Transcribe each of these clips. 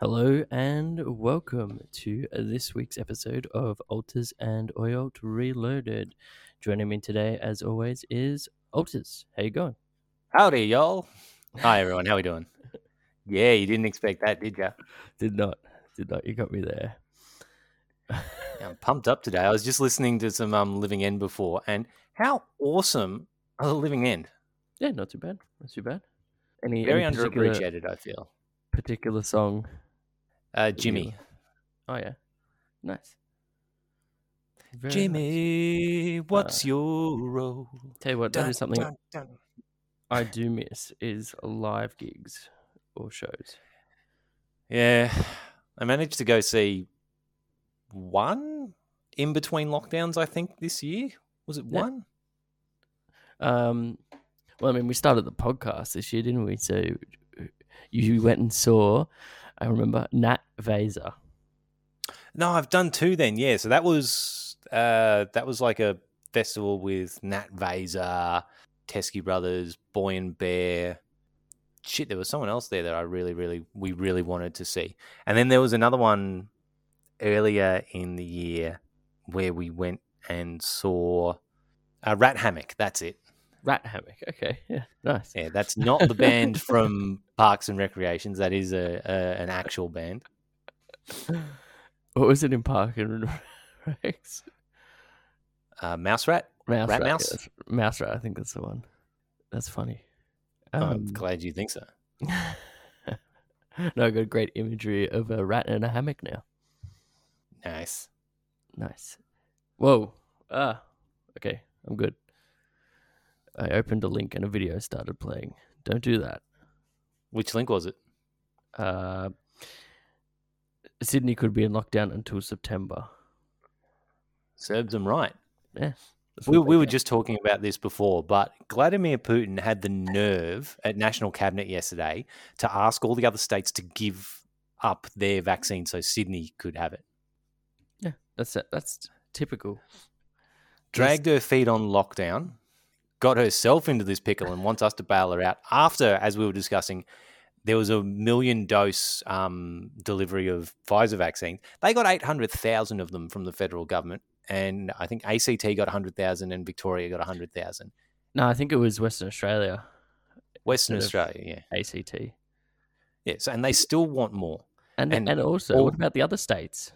Hello and welcome to this week's episode of Alters and Oyalt Reloaded. Joining me today, as always, is Alters. How you going? Howdy, y'all. Hi, everyone. How we doing? Yeah, you didn't expect that, did ya? Did not, did not. You got me there. Yeah, I'm pumped up today. I was just listening to some um, Living End before, and how awesome are the Living End? Yeah, not too bad. Not too bad. Any Very any underappreciated, I feel. particular song? Uh, Jimmy. Oh yeah, nice. Very nice. Jimmy, what's Uh, your role? Tell you what, that Dun, is something dun, dun. I do miss is live gigs or shows. Yeah, I managed to go see one in between lockdowns, I think, this year. Was it Yeah. one? Um, well, I mean, we started the podcast this year, didn't we? So you went and saw, I remember, Nat Vaser. No, I've done two then. Yeah, so that was uh that was like a festival with Nat Vaser, Teskey Brothers, Boy and Bear. Shit, there was someone else there that I really, really, we really wanted to see. And then there was another one earlier in the year where we went and saw uh, Rat Hammock. That's it. Rat Hammock. Okay, yeah, nice. Yeah, that's not the band from Parks and Recreations. That is a, a an actual band. What was it in Parks and Rec? Uh, Mouse Rat. Mouse Rat Rat. Mouse? that's- Mouse Rat. I think that's the one. That's funny. I'm Um, glad you think so. no, I got great imagery of a rat in a hammock now. Nice. Nice. Whoa. Ah. Okay, I'm good. I opened a link and a video started playing. Don't do that. Which link was it? Uh, Sydney could be in lockdown until September. Serves them right. Yeah. We, we were just talking about this before, but Vladimir Putin had the nerve at National Cabinet yesterday to ask all the other states to give up their vaccine so Sydney could have it. Yeah, that's it. That's typical. Dragged her feet on lockdown, got herself into this pickle, and wants us to bail her out. After, as we were discussing, there was a million dose um, delivery of Pfizer vaccine. They got 800,000 of them from the federal government. And I think ACT got 100,000 and Victoria got 100,000. No, I think it was Western Australia, Western Australia, yeah. ACT. Yes, and they still want more. And And and, also, all- what about the other states?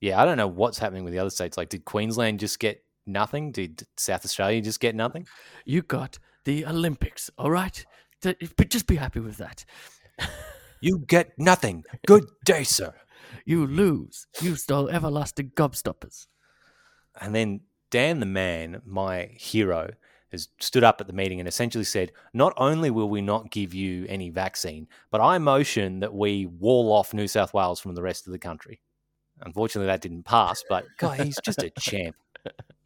Yeah, I don't know what's happening with the other states. Like, did Queensland just get nothing? Did South Australia just get nothing? You got the Olympics, all right? Just be happy with that. You get nothing. Good day, sir. You lose. You stole everlasting gobstoppers. And then Dan the man, my hero, has stood up at the meeting and essentially said, not only will we not give you any vaccine, but I motion that we wall off New South Wales from the rest of the country. Unfortunately, that didn't pass, but God, he's just a champ.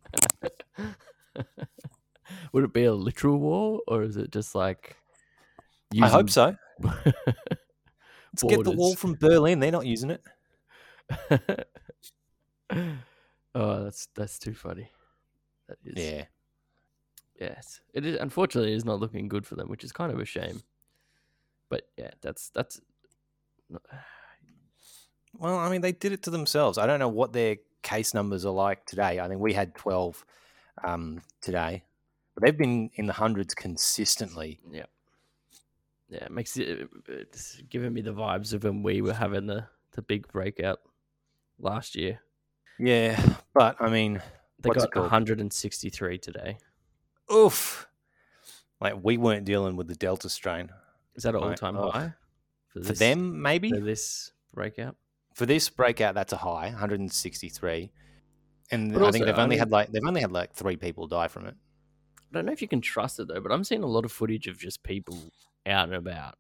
Would it be a literal war, or is it just like? I hope so. so. Let's get the wall from Berlin. They're not using it. oh, that's that's too funny. That is. Yeah. Yes, it is. Unfortunately, it is not looking good for them, which is kind of a shame. But yeah, that's that's. Well, I mean, they did it to themselves. I don't know what their case numbers are like today. I think we had 12 um, today, but they've been in the hundreds consistently. Yeah. Yeah, it makes it it's giving me the vibes of when we were having the the big breakout last year. Yeah, but I mean, They got 163 today. oof. Like, we weren't dealing with the Delta strain. Is that an all time Ugh. high For this- them, maybe? for this breakout? For this breakout, that's a high, 163. And But I think they've I only mean- had like they've only had like three people die from it. I don't know if you can trust it though, but I'm seeing a lot of footage of just people out and about.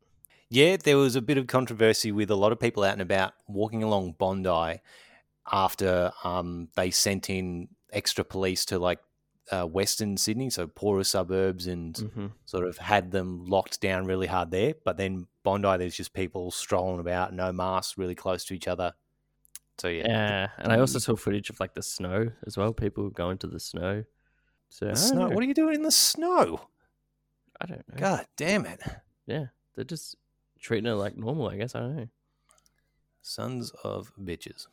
Yeah, there was a bit of controversy with a lot of people out and about walking along Bondi after um, they sent in extra police to like uh, Western Sydney, so poorer suburbs, and Mm-hmm. sort of had them locked down really hard there. But then Bondi, there's just people strolling about, no masks, really close to each other. So yeah, Yeah, and I also saw footage of like the snow as well. People going to the snow. So the snow. know. What are you doing in the snow? I don't know. God damn it! Yeah, they're just treating it like normal. I guess I don't know. Sons of bitches.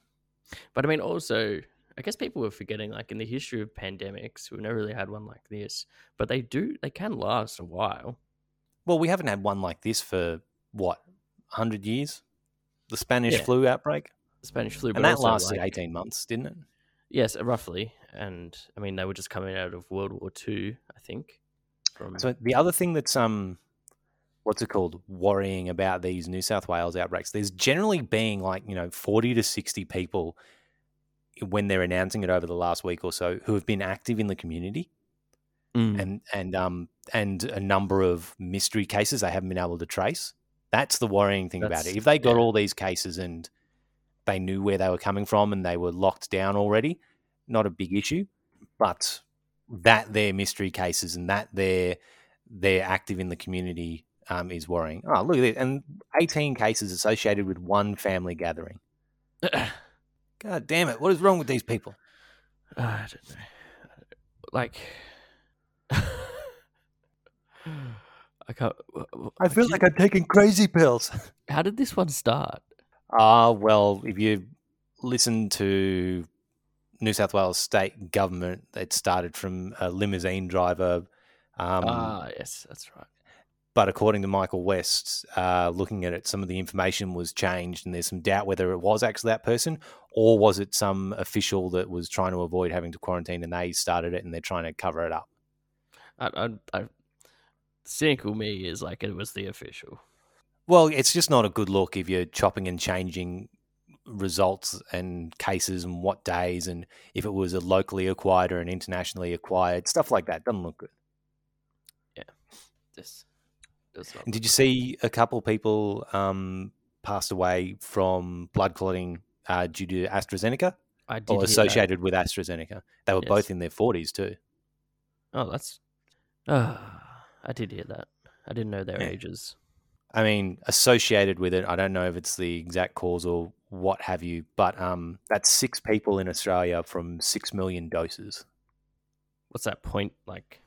But I mean, also, I guess people were forgetting, like in the history of pandemics, we've never really had one like this. But they do, they can last a while. Well, we haven't had one like this for what, hundred years? The Spanish Yeah. flu outbreak, Spanish flu, and that lasted like- eighteen months, didn't it? Yes, roughly. And I mean, they were just coming out of World War Two, I think. From So the other thing that's um, what's it called? Worrying about these New South Wales outbreaks. There's generally being like you know forty to sixty people when they're announcing it over the last week or so who have been active in the community. Mm. and and um and a number of mystery cases they haven't been able to trace. That's the worrying thing about it. If they got yeah. all these cases and they knew where they were coming from and they were locked down already, not a big issue. But that they're mystery cases and that they're they're active in the community um, is worrying. Oh, look at this. and eighteen cases associated with one family gathering. God damn it! What is wrong with these people? I don't know. Like, I can't. w- w- did- I'm taking crazy pills. How did this one start? Ah, well, if you listen to New South Wales state government, it started from a limousine driver. Um, ah, yes, that's right. but according to Michael West, uh, looking at it, some of the information was changed, and there's some doubt whether it was actually that person or was it some official that was trying to avoid having to quarantine and they started it and they're trying to cover it up. I, I, I, cynical me is like it was the official. Well, it's just not a good look if you're chopping and changing results and cases and what days and if it was a locally acquired or an internationally acquired stuff like that doesn't look good. Yeah. And did you see a couple people um, passed away from blood clotting uh, due to AstraZeneca I did or that. associated with AstraZeneca? They were Yes. both in their forties too. Oh, that's. Ah, I did hear that. I didn't know their Yeah. ages. I mean, associated with it. I don't know if it's the exact cause or what have you, but um, that's six people in Australia from six million doses. What's that point like?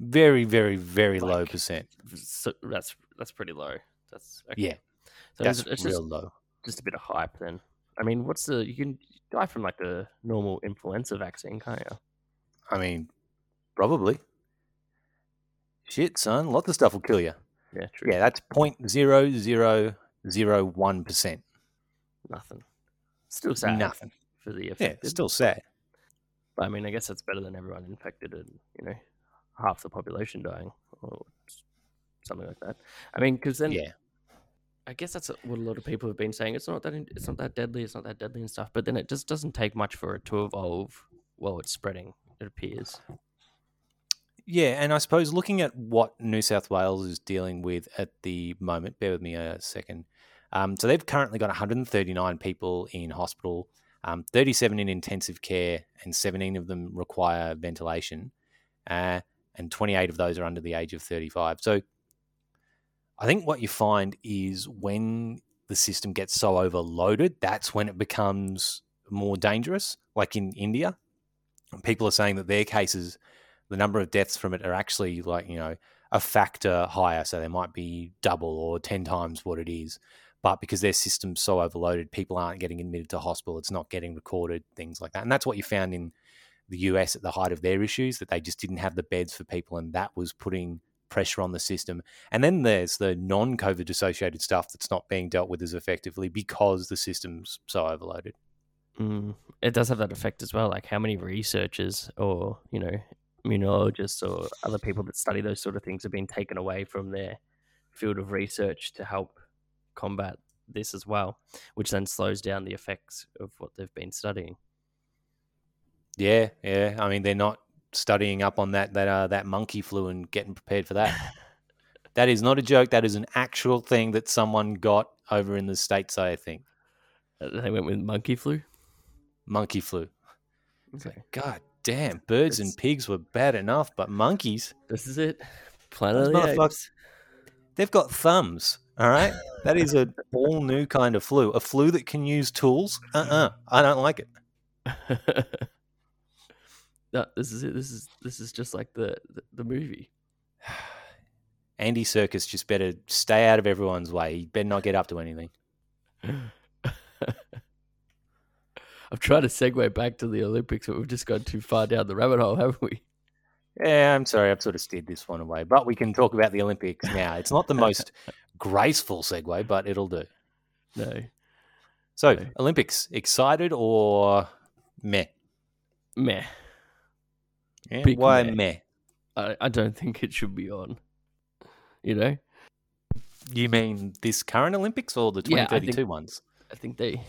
Very, very, very low percent. So that's that's pretty low. That's okay. Yeah, So that's it's, it's real just low. just a bit of hype then. I mean, what's the you can die from like a normal influenza vaccine, can't you? I mean, probably. Shit, son, lots of stuff will kill you. Yeah, true. Yeah, that's point zero zero zero one percent. Nothing. Still sad Nothing. for the Yeah, still sad. But I mean, I guess that's better than everyone infected and you know half the population dying or something like that. I mean, because then Yeah, I guess that's what a lot of people have been saying. It's not that it's not that deadly. It's not that deadly and stuff. But then it just doesn't take much for it to evolve while it's spreading. It appears. yeah, and I suppose looking at what New South Wales is dealing with at the moment. Bear with me a second. Um, so they've currently got 139 people in hospital, um, 37 in intensive care, and 17 of them require ventilation, uh, and 28 of those are under the age of 35. So I think what you find is when the system gets so overloaded, that's when it becomes more dangerous. Like in India, people are saying that their cases, the number of deaths from it are actually like, you know, a factor higher. So they might be double or 10 times what it is. But because their system's so overloaded, people aren't getting admitted to hospital. It's not getting recorded, things like that. And that's what you found in the US at the height of their issues, that they just didn't have the beds for people. And that was putting pressure on the system. And then there's the non COVID associated stuff that's not being dealt with as effectively because the system's so overloaded. Mm, it does have that effect as well. Like how many researchers or you know immunologists or other people that study those sort of things have been taken away from their field of research to help combat this as well, which then slows down the effects of what they've been studying. Yeah, yeah. I mean, they're not studying up on that that uh, that monkey flu and getting prepared for that. that is not a joke. That is an actual thing that someone got over in the states. I think Uh, They went with monkey flu. monkey flu. Okay. God damn, birds and pigs were bad enough, but monkeys, This is it. Planet of the Apes. they've got thumbs. All right, that is a all new kind of flu. A flu that can use tools. Uh uh I don't like it. no, this is it. This is this is just like the the, the movie. Andy Serkis just better stay out of everyone's way. He better not get up to anything. I'm trying to segue back to the Olympics, but we've just gone too far down the rabbit hole, haven't we? Yeah, I'm sorry, I've sort of steered this one away, but we can talk about the Olympics now. It's not the most graceful segue, but it'll do. No. So, No. Olympics, excited or meh? Meh. Yeah, Big why meh. meh? I, I don't think it should be on. You know? You mean this current Olympics or the Yeah, I think- 2032 ones? I think they.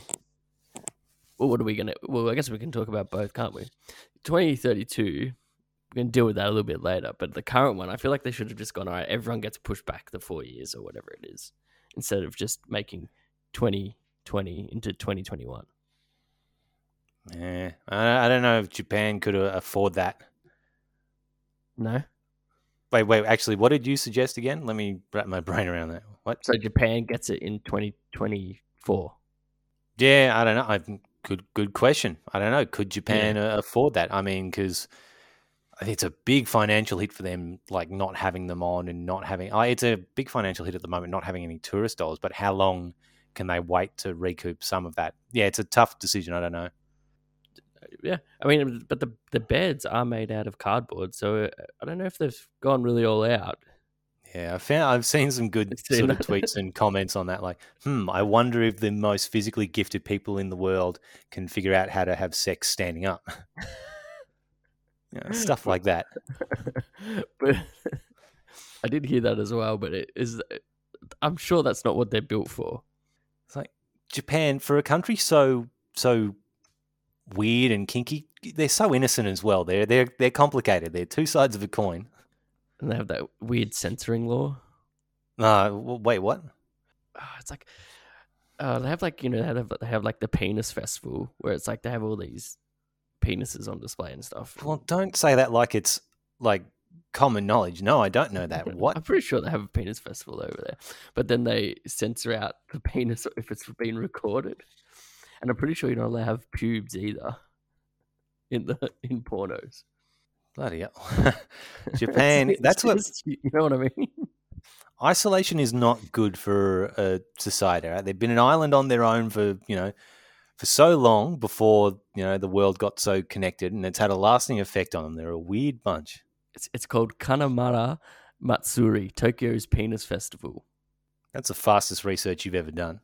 Well, what are we gonna? Well, I guess we can talk about both, can't we? Twenty thirty two. We can deal with that a little bit later. But the current one, I feel like they should have just gone. All right, everyone gets pushed back the four years or whatever it is, instead of just making twenty twenty into twenty twenty one. Yeah, I, I don't know if Japan could uh, afford that. No. Wait, wait, actually, what did you suggest again? Let me wrap my brain around that. What? So Japan gets it in twenty twenty four. Yeah, I don't know. I, good, good question. I don't know. Could Japan uh, afford that? I mean, because it's a big financial hit for them, like not having them on and not having. Oh, it's a big financial hit at the moment, not having any tourist dollars. But how long can they wait to recoup some of that? Yeah, it's a tough decision. I don't know. Yeah, I mean, but the the beds are made out of cardboard, so uh, I don't know if they've gone really all out. Yeah, I found I've seen some good seen sort of tweets and comments on that. Like, hmm, I wonder if the most physically gifted people in the world can figure out how to have sex standing up. Yeah, stuff like that. but I did hear that as well. But it is, I'm sure that's not what they're built for. It's like Japan for a country so so weird and kinky. They're so innocent as well. They're they're they're complicated. They're two sides of a coin. And they have that weird censoring law. Uh, wait, what? Ah, it's like uh, they have like you know they have they have like the penis festival where it's like they have all these penises on display and stuff. Well, don't say that like it's like common knowledge. No, I don't know that. What? I'm pretty sure they have a penis festival over there, but then they censor out the penis if it's been recorded, and I'm pretty sure you're not allowed to have pubes either in the in pornos. Bloody hell. Japan. That's what you know what I mean. isolation is not good for a society. Right? They've been an island on their own for you know for so long before you know the world got so connected, and it's had a lasting effect on them. They're a weird bunch. It's it's called Kanamara Matsuri, Tokyo's penis festival. That's the fastest research you've ever done.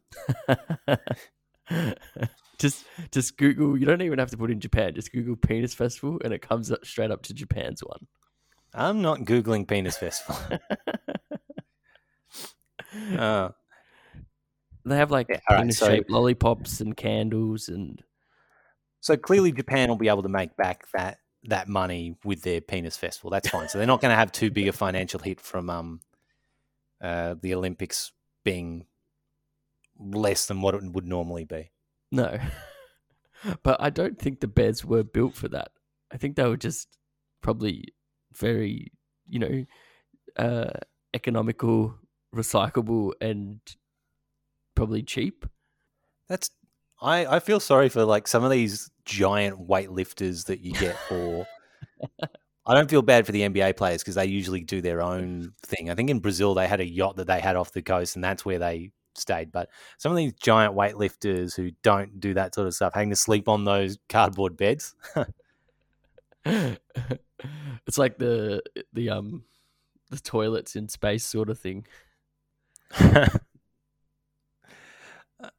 just just Google. You don't even have to put in Japan. Just Google penis festival, and it comes up straight up to Japan's one. I'm not googling penis festival. uh, They have like Yeah, right, penis so- shaped lollipops and candles, and so clearly, Japan will be able to make back that that money with their penis festival. That's fine. So they're not going to have too big a financial hit from um, uh, the Olympics being less than what it would normally be. no. but I don't think the beds were built for that. I think they were just probably very, you know, uh, economical, recyclable, and probably cheap. That's I, I feel sorry for like some of these giant weightlifters that you get for I don't feel bad for the NBA players because they usually do their own thing. I think in Brazil they had a yacht that they had off the coast and that's where they stayed. But some of these giant weightlifters who don't do that sort of stuff, having to sleep on those cardboard beds. it's like the the um the toilets in space sort of thing.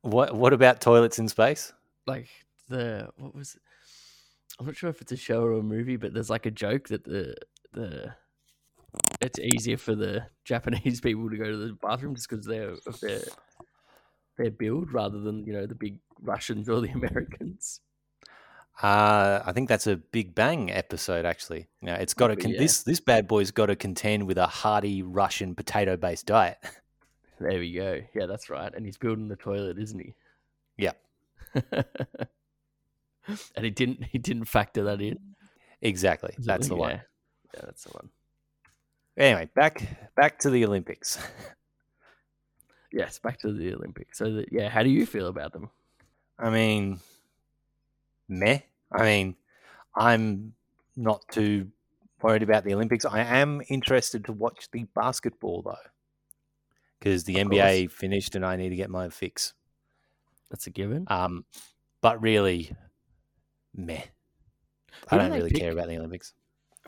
what what about toilets in space? Like the what was it? I'm not sure if it's a show or a movie, but there's like a joke that the the it's easier for the Japanese people to go to the bathroom just because they're of their their build rather than you know the big Russians or the Americans. Uh, I think that's a Big Bang episode. Actually, yeah, it's got to con- yeah. this this bad boy's got to contend with a hearty Russian potato based diet. There we go. Yeah, that's right. And he's building the toilet, isn't he? Yeah. and he didn't he didn't factor that in. exactly, that's the like- one. Yeah. yeah, that's the one. Anyway, back back to the Olympics. Yes, back to the Olympics. So that, yeah, how do you feel about them? I mean, meh. I mean, I'm not too worried about the Olympics. I am interested to watch the basketball though, because the Of NBA finished and I need to get my fix. That's a given. Um, but really, meh. Who I do don't they really care about the Olympics.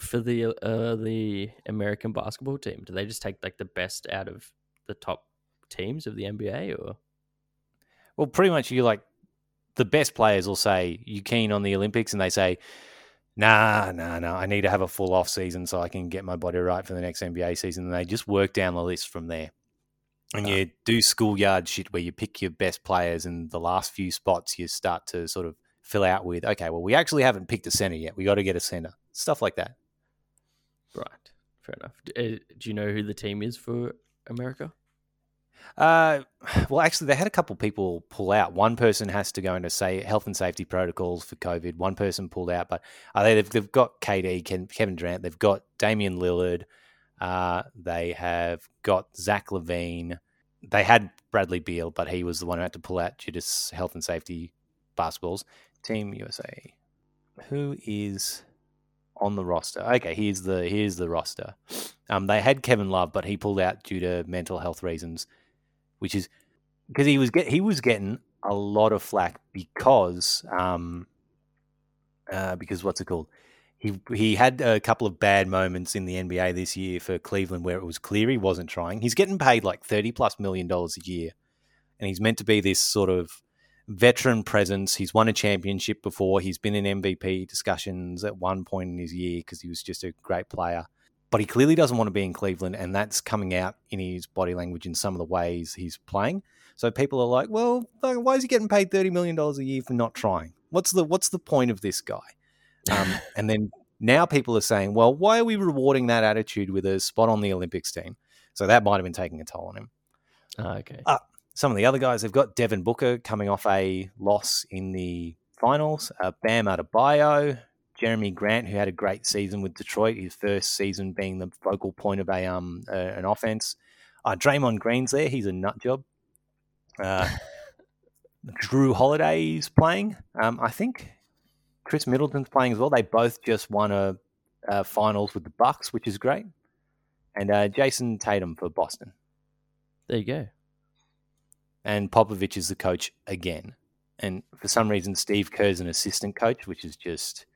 For the uh, the American basketball team, do they just take like the best out of the top teams of the NBA, or Well, pretty much you like the best players will say you keen on the Olympics, and they say, nah, nah, nah. I need to have a full off season so I can get my body right for the next NBA season. And they just work down the list from there. And you do schoolyard shit where you pick your best players, and the last few spots you start to sort of fill out with, okay, well, we actually haven't picked a center yet. We got to get a center. Stuff like that. right? Fair enough. Uh, do you know who the team is for America? Uh, well, actually, they had a couple people pull out. One person has to go into say health and safety protocols for COVID. One person pulled out, but uh, they've they've got KD, Ken, Kevin Durant. They've got Damian Lillard. Uh, they have got Zach LaVine. They had Bradley Beal, but he was the one who had to pull out due to health and safety basketballs. Team USA. Who is on the roster? Okay, here's the here's the roster. Um, they had Kevin Love, but he pulled out due to mental health reasons which is because he was get he was getting a lot of flack because um uh because what's it called he he had a couple of bad moments in the NBA this year for Cleveland where it was clear he wasn't trying. He's getting paid like 30 plus million dollars a year and he's meant to be this sort of veteran presence. He's won a championship before. He's been in MVP discussions at one point in his year because he was just a great player but he clearly doesn't want to be in Cleveland, and that's coming out in his body language in some of the ways he's playing. So people are like, "Well, why is he getting paid thirty million dollars a year for not trying? What's the what's the point of this guy?" Um, and then now people are saying, "Well, why are we rewarding that attitude with a spot on the Olympics team?" So that might have been taking a toll on him. Ah, okay. Uh, Some of the other guys, they've got Devin Booker coming off a loss in the finals. Uh, Bam Adebayo, Jerami Grant, who had a great season with Detroit, his first season being the focal point of a um uh, an offense. Uh, Draymond Green's there; he's a nut job. Uh, Jrue Holiday's playing. Um, I think Khris Middleton's playing as well. They both just won a, a finals with the Bucks, which is great. And uh, Jayson Tatum for Boston. there you go. and Popovich is the coach again. And for some reason, Steve Kerr's an assistant coach, which is just,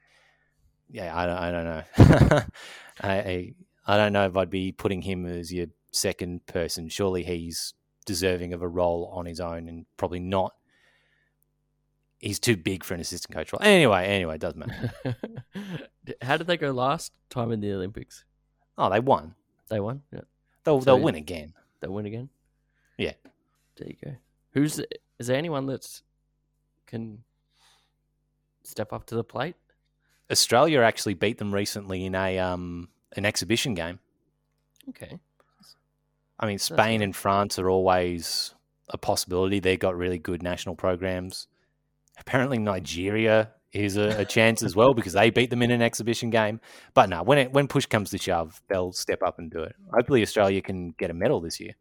yeah, I don't, I don't know. I, I, I don't know if I'd be putting him as your second person. Surely he's deserving of a role on his own, and probably not. He's too big for an assistant coach role. Anyway, anyway, it doesn't matter. How did they go last time in the Olympics? Oh, they won. They won. Yeah, They'll So they'll win again. They'll win again. Yeah. There you go. Who's is there anyone that's can step up to the plate? Australia actually beat them recently in a um an exhibition game. Okay. I mean, Spain and France are always a possibility. They've got really good national programs. Apparently, Nigeria is a, a chance as well because they beat them in an exhibition game. But no, when it, when push comes to shove, they'll step up and do it. Hopefully, Australia can get a medal this year,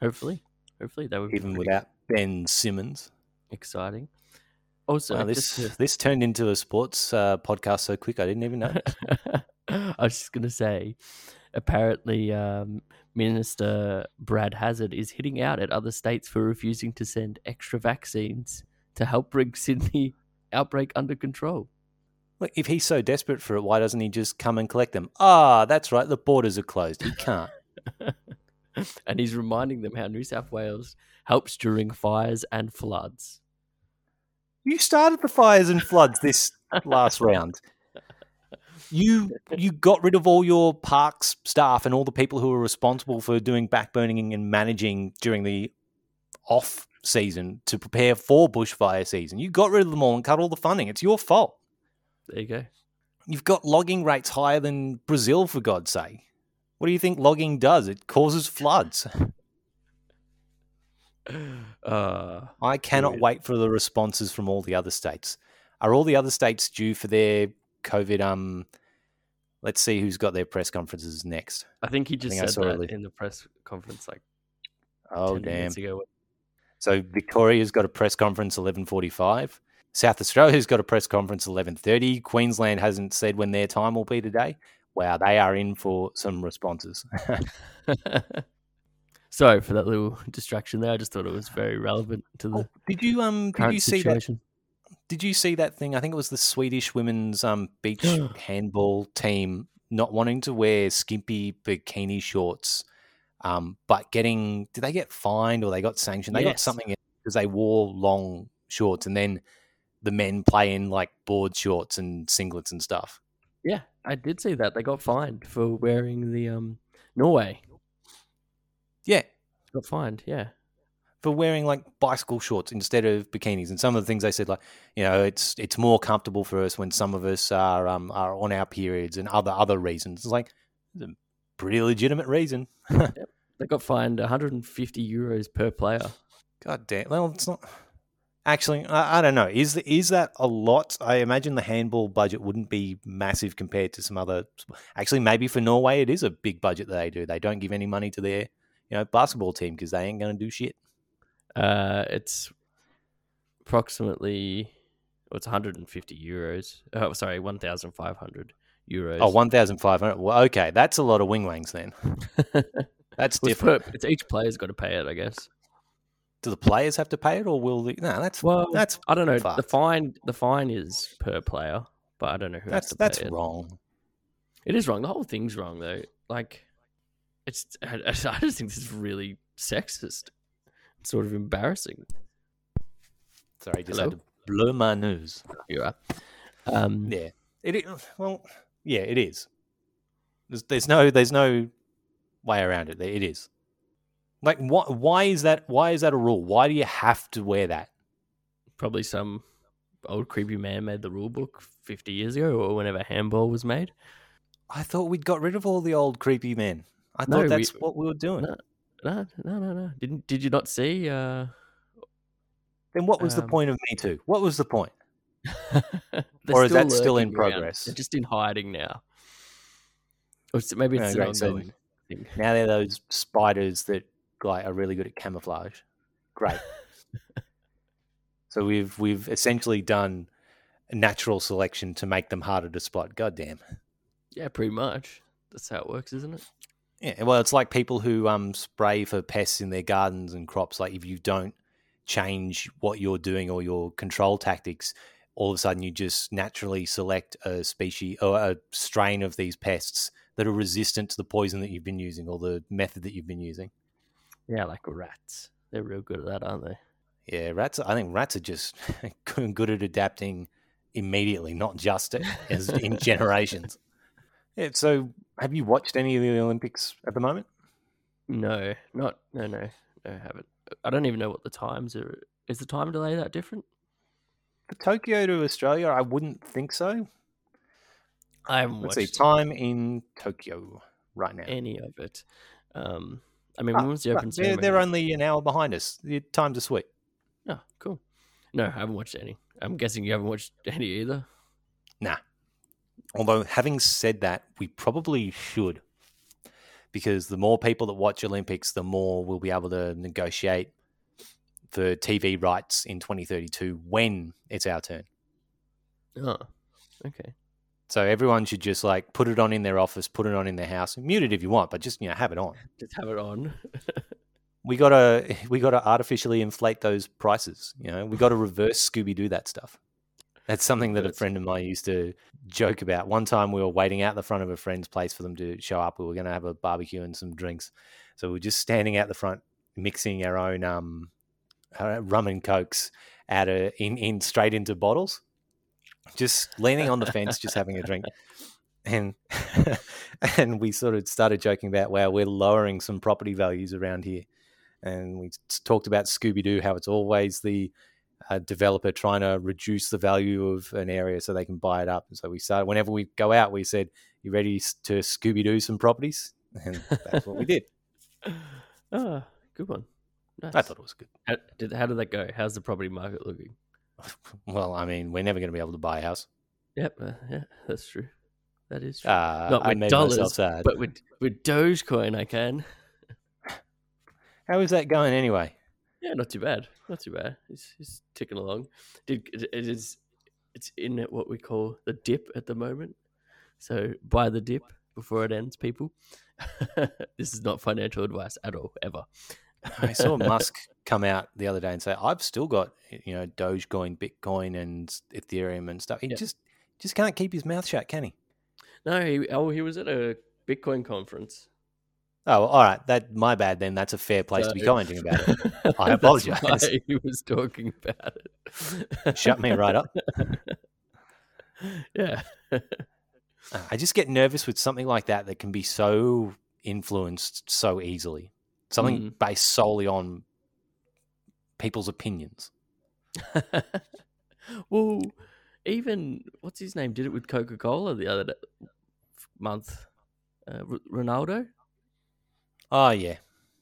Hopefully, hopefully that would even without Ben Simmons. exciting. Also, Wow, just this this turned into a sports uh, podcast so quick I didn't even know. I was just gonna say, apparently, um, Minister Brad Hazzard is hitting out at other states for refusing to send extra vaccines to help bring Sydney outbreak under control. Look, if he's so desperate for it, why doesn't he just come and collect them? Ah, that's right. The borders are closed. He can't. and he's reminding them how New South Wales helps during fires and floods. You started the fires and floods this last round. You you got rid of all your parks staff and all the people who were responsible for doing backburning and managing during the off season to prepare for bushfire season. You got rid of them all and cut all the funding. It's your fault. There you go. You've got logging rates higher than Brazil, for God's sake. What do you think logging does? It causes floods. Uh, I cannot Period. wait for the responses from all the other states. Are all the other states due for their COVID? Um, let's see who's got their press conferences next. I think he just think said that in the press conference like Oh 10 damn! minutes ago. So Victoria's got a press conference eleven forty-five. South Australia's got a press conference eleven thirty. Queensland hasn't said when their time will be today. Wow, they are in for some responses. Sorry for that little distraction there. I just thought it was very relevant to the Oh, did you um did you see that did you see that thing? I think it was the Swedish women's um, beach handball team not wanting to wear skimpy bikini shorts, um, but getting did they get fined or they got sanctioned? They got something because they wore long shorts, and then the men play in like board shorts and singlets and stuff. Yeah, I did see that. They got fined for wearing the um Norway. Yeah, Got fined, yeah. for wearing like bicycle shorts instead of bikinis. And some of the things they said, like you know, it's it's more comfortable for us when some of us are um are on our periods and other other reasons. It's like it's a pretty legitimate reason. They got fined 150 euros per player. God damn. Well, it's not. Actually, I, I don't know. Is the, is that a lot? I imagine the handball budget wouldn't be massive compared to some other. Actually, maybe for Norway, it is a big budget that they do. They don't give any money to their you know basketball team because they ain't going to do shit. Uh, it's approximately, well, it's 150 euros. Oh, sorry, 1,500 euros. Oh, one thousand five hundred. Well, okay, that's a lot of wing wangs then. That's different. it's each player's got to pay it, I guess. Do the players have to pay it, or will the? No, that's Well, that's I don't know. The fine, the fine is per player, but I don't know who has that's to pay that's it. wrong. It is wrong. The whole thing's wrong, though. Like, it's. I, I just think this is really sexist. It's sort of embarrassing. Sorry, just Hello? had to blow my nose. You are. Um, Yeah, it. i- Well, yeah, it is. There's, there's no there's no way around it. It is. Like, why? Why is that? Why is that a rule? Why do you have to wear that? Probably some old creepy man made the rule book 50 years ago or whenever handball was made. I thought we'd got rid of all the old creepy men. I No, thought we- that's what we were doing. No. No, no, no, no. Didn't did you not see? Uh, Then what was the Um, point of Me Too? What was the point? Or is that still in around. progress? They're just in hiding now. Or it- maybe it's. So- ongoing thing. Now they're those spiders that like are really good at camouflage. Great. so we've we've essentially done natural selection to make them harder to spot. God damn. Yeah, pretty much. That's how it works, isn't it? Yeah, well, it's like people who um spray for pests in their gardens and crops. Like if you don't change what you're doing or your control tactics, all of a sudden you just naturally select a species or a strain of these pests that are resistant to the poison that you've been using or the method that you've been using. Yeah, like rats. They're real good at that, aren't they? Yeah, rats. I think rats are just good at adapting immediately, not just as in generations. Yeah. So, have you watched any of the Olympics at the moment? No, not no, no, no. I haven't. I don't even know what the times are. Is the time delay that different? For Tokyo to Australia, I wouldn't think so. I haven't Let's watched see, time in Tokyo right now. any of it. Um, I mean, Ah, when was the right, open they're, ceremony? they're only an hour behind us. The times are sweet. Oh, cool. No, I haven't watched any. I'm guessing you haven't watched any either. Nah. Although, having said that, we probably should. Because the more people that watch Olympics, the more we'll be able to negotiate for TV rights in 2032 when it's our turn. Oh, okay. So everyone should just like put it on in their office, put it on in their house, mute it if you want, but just you know have it on. Just have it on. We gotta we gotta artificially inflate those prices. You know, we gotta reverse Scooby Doo that stuff. That's something that a friend of mine used to joke about. One time we were waiting out the front of a friend's place for them to show up. We were going to have a barbecue and some drinks, so we were just standing out the front, mixing our own um, uh, rum and cokes out of, in in straight into bottles, just leaning on the fence, just having a drink. And and we sort of started joking about, wow, we're lowering some property values around here. And we talked about Scooby Doo, how it's always the uh, developer trying to reduce the value of an area so they can buy it up. And so we started, whenever we go out, we said, You ready to Scooby Doo some properties? And that's what we did. Ah, good one. Nice. I thought it was good. How did, how did that go? How's the property market looking? Well, I mean, we're never going to be able to buy a house. Yep, uh, yeah, that's true. That is true. Uh, Not with dollars, but with with Dogecoin, I can. How is that going anyway? Yeah, not too bad. Not too bad. It's, it's ticking along. Did it is it's in at what we call the dip at the moment. So buy the dip before it ends, people. this is not financial advice at all, ever. I saw Musk come out the other day and say, "I've still got you know Dogecoin, Bitcoin, and Ethereum and stuff." He Yeah. just just can't keep his mouth shut, can he? No, he oh he was at a Bitcoin conference. Oh, all right. That my bad. Then that's a fair place to be commenting about it. I why he was talking about it. Shut me right up. yeah. I just get nervous with something like that that can be so influenced so easily. Something Mm. based solely on people's opinions. well, even what's his name did it with Coca Cola the other day, month. Uh, R- Ronaldo Oh yeah,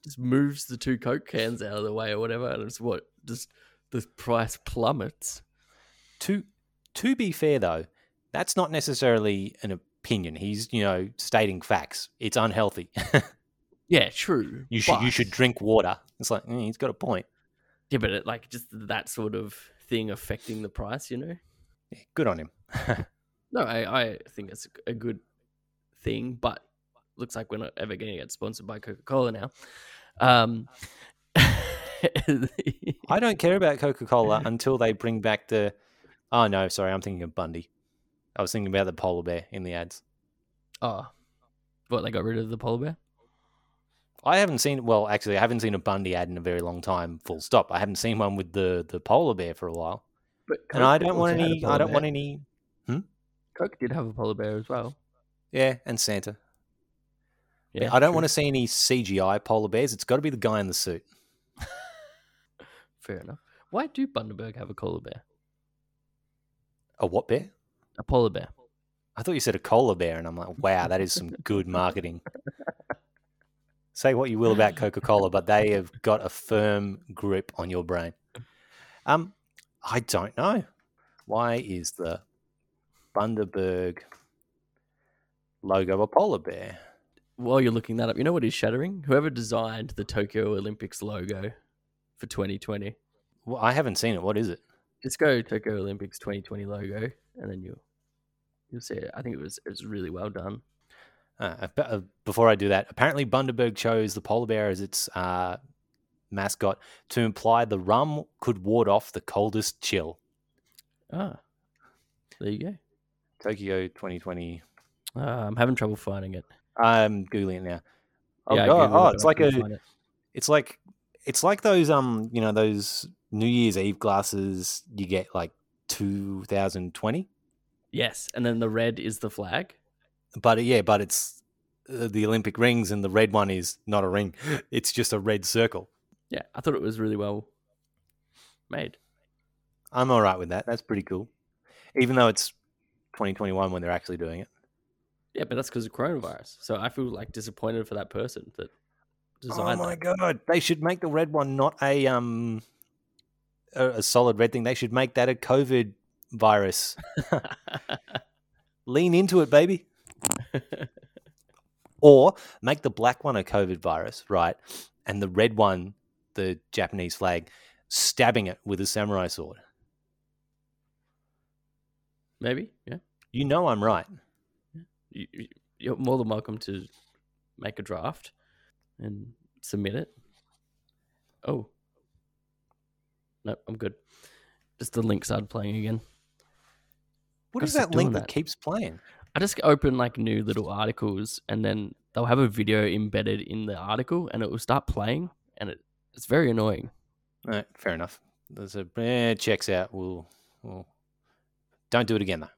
just moves the two Coke cans out of the way or whatever, and it's what just the price plummets. to to be fair though, that's not necessarily an opinion. He's you know stating facts. It's unhealthy. Yeah, true. you should you should drink water. It's like mm, he's got a point. Yeah, but it, like just that sort of thing affecting the price, you know. Yeah, good on him. No, I, I think it's a good thing, but looks like we're not ever going to get sponsored by Coca Cola now. Um, I don't care about Coca Cola until they bring back the. Oh no, sorry, I'm thinking of Bundy. I was thinking about the polar bear in the ads. oh, what they got rid of the polar bear? I haven't seen. Well, actually, I haven't seen a Bundy ad in a very long time. Full stop. I haven't seen one with the the polar bear for a while, But and I don't want also had a any. I don't want bear. any. Coke did have a polar bear as well. Yeah, and Santa. Yeah, I don't true. want to see any CGI polar bears. It's got to be the guy in the suit. Fair enough. Why do Bundaberg have a polar bear? A what bear? A polar bear. I thought you said a cola bear, and I'm like, wow, that is some good marketing. Say what you will about Coca Cola, but they have got a firm grip on your brain. Um, I don't know. Why is the Bundaberg logo a polar bear? While you're looking that up, you know what is shattering? Whoever designed the Tokyo Olympics logo for 2020. Well, I haven't seen it. What is it? Let's go Tokyo Olympics 2020 logo, and then you'll you'll see it. I think it was it was really well done. Uh, uh, before I do that, apparently Bundaberg chose the polar bear as its uh, mascot to imply the rum could ward off the coldest chill. Ah, there you go. Tokyo 2020. Uh, I'm having trouble finding it. I'm googling now. Oh Yeah, god! Oh, it's like a, it. it's like, it's like those um, you know, those New Year's Eve glasses you get like 2020. yes, and then the red is the flag. But uh, yeah, but it's uh, the Olympic rings, and the red one is not a ring; it's just a red circle. Yeah, I thought it was really well made. I'm all right with that. That's pretty cool, even though it's 2021 when they're actually doing it. Yeah, but that's because of coronavirus. So I feel like disappointed for that person that designed. Oh my that. god! They should make the red one not a um a, a solid red thing. They should make that a COVID virus. Lean into it, baby. Or make the black one a COVID virus, right? And the red one, the Japanese flag, stabbing it with a samurai sword. Maybe, yeah. You know I'm right. You, you- you're more than welcome to make a draft and submit it. Oh, no, I'm good. Just the link started playing again. What is that link that. keeps playing? I just open like new little articles, and then they'll have a video embedded in the article, and it will start playing, and it, it's very annoying. All right, fair enough. There's a eh, checks out. We'll, we'll don't do it again though.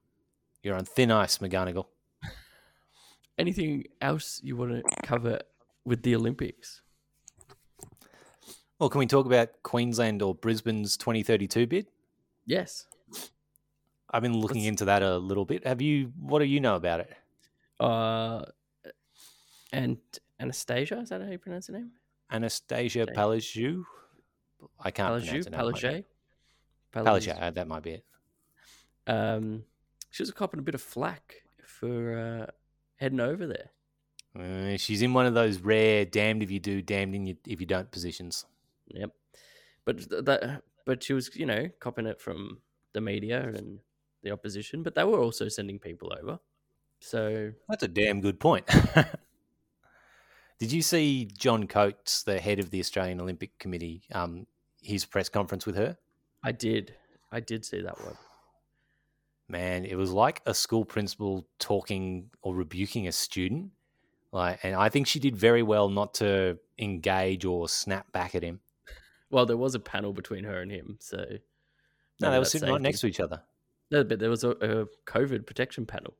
You're on thin ice, McGonagall. Anything else you want to cover with the Olympics? Well, can we talk about Queensland or Brisbane's 2032 bid? Yes. I've been looking Let's- into that a little bit. Have you? What do you know about it? Uh, and Annastacia, is that how you pronounce her name? Annastacia Okay. I can't pronounce Palaju, it. now, might be- Palage, Palaju. uh, That might be it. Um, she was copping a bit of flack for uh, heading over there. Uh, she's in one of those rare "damned if you do, damned in you, if you don't" positions. Yep. But th- that, but she was, you know, copping it from the media and the opposition, but they were also sending people over. So That's a damn good point. Did you see John Coates, the head of the Australian Olympic Committee, um, his press conference with her? I did. I did see that one. Man, it was like a school principal talking or rebuking a student. Like, and I think she did very well not to engage or snap back at him. Well, there was a panel between her and him, so No, they were sitting right next to each other. No, but there was a, a COVID protection panel.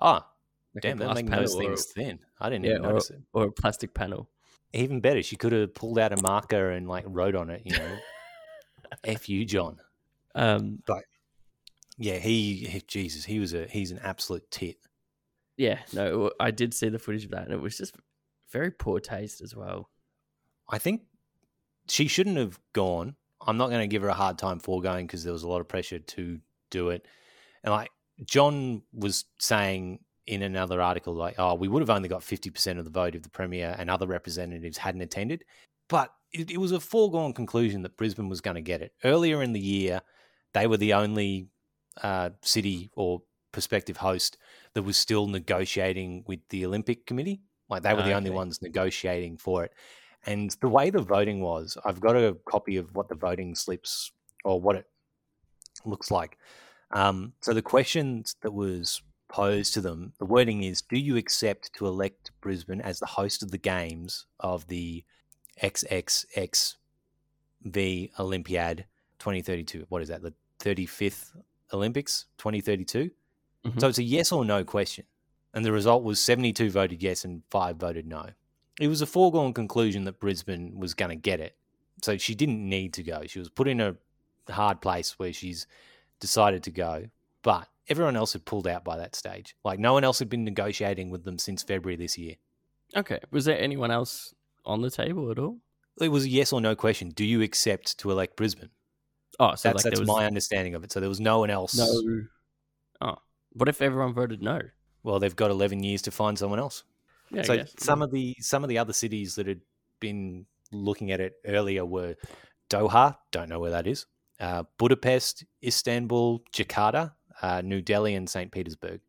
Ah, Like damn, they're glass making panel those or- things thin. I didn't Yeah, even or, notice it. or a plastic panel. Even better, she could have pulled out a marker and like wrote on it, you know, "F you, John." Um, Yeah, he, he, Jesus, he was a he's an absolute tit. yeah, no, I did see the footage of that, and it was just very poor taste as well. I think she shouldn't have gone. I'm not going to give her a hard time for going because there was a lot of pressure to do it. And like John was saying in another article, like, oh, we would have only got 50% of the vote if the Premier and other representatives hadn't attended. But it, it was a foregone conclusion that Brisbane was going to get it. Earlier in the year, they were the only uh, city or prospective host that was still negotiating with the Olympic Committee. Like they were the only ones negotiating for it. And the way the voting was, I've got a copy of what the voting slips or what it looks like. Um, so the questions that was posed to them, the wording is: Do you accept to elect Brisbane as the host of the games of the XXXV Olympiad 2032? What is that? The 35th Olympics 2032. Mhm. So it's a yes or no question, and the result was 72 voted yes and five voted no. It was a foregone conclusion that Brisbane was going to get it. So she didn't need to go. She was put in a hard place where she's decided to go, but everyone else had pulled out by that stage. Like no one else had been negotiating with them since February this year. Okay, was there anyone else on the table at all? It was a yes or no question. Do you accept to elect Brisbane? Oh, so That's, like that's was my understanding of it. So there was no one else. no. Oh, what if everyone voted no? Well, they've got 11 years to find someone else. Yeah, I so guess. some of the some of the other cities that had been looking at it earlier were Doha, don't know where that is, uh, Budapest, Istanbul, Jakarta, uh, New Delhi, and St. Petersburg.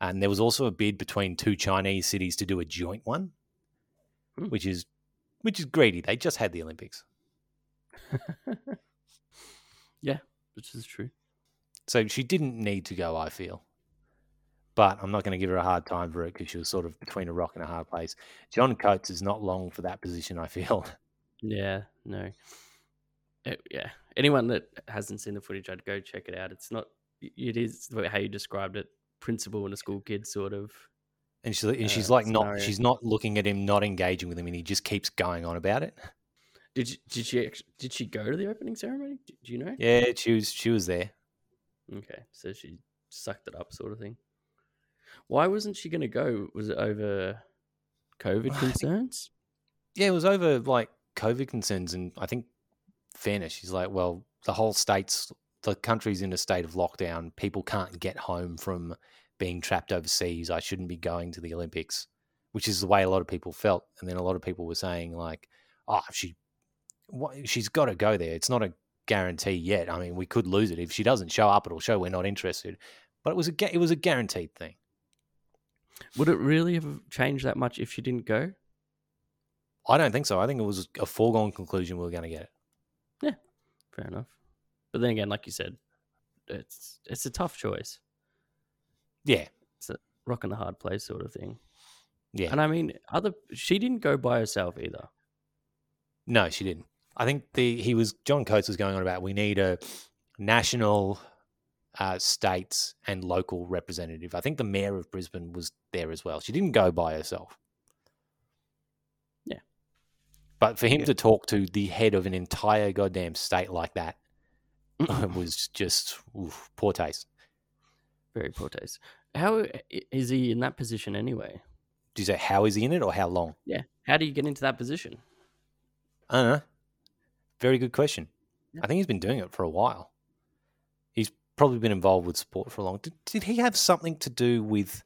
And there was also a bid between two Chinese cities to do a joint one, Hmm. which is which is greedy. They just had the Olympics, yeah, which is true. so she didn't need to go. I feel, but I'm not going to give her a hard time for it because she was sort of between a rock and a hard place. John Coates is not long for that position. I feel. Yeah, no. It- yeah, anyone that hasn't seen the footage, I'd go check it out. It's not. It is how you described it, principal and a school kid sort of. And she's and she's uh, like not she's not looking at him, not engaging with him, and he just keeps going on about it. Did she, did she did she go to the opening ceremony? Do, do you know? Yeah, she was she was there. Okay, so she sucked it up, sort of thing. Why wasn't she going to go? Was it over COVID think- concerns? Yeah, it was over like COVID concerns, and I think fairness. She's like, well, the whole state's the country's in a state of lockdown. People can't get home from being trapped overseas. I shouldn't be going to the Olympics, which is the way a lot of people felt. And then a lot of people were saying like, oh, she, what, she's got to go there. It's not a guarantee yet. I mean, we could lose it if she doesn't show up. It'll show we're not interested. But it was a it was a guaranteed thing. Would it really have changed that much if she didn't go? I don't think so. I think it was a foregone conclusion we were going to get it. Yeah, fair enough. But then again, like you said, it's it's a tough choice. Yeah, it's a Rock in the hard place sort of thing. yeah. And I mean, other she didn't go by herself either. No, she didn't. I think the he was John Coates was going on about we need a national, uh, states and local representative. I think the mayor of Brisbane was there as well. She didn't go by herself. Yeah. But for him Yeah. to talk to the head of an entire goddamn state like that was just oof, poor taste. Very poor taste. How is he in that position anyway? Do you say how is he in it or how long? Yeah. How do you get into that position? I don't know. Very good question. Yeah. I think he's been doing it for a while. He's probably been involved with sport for a long. Did, did he have something to do with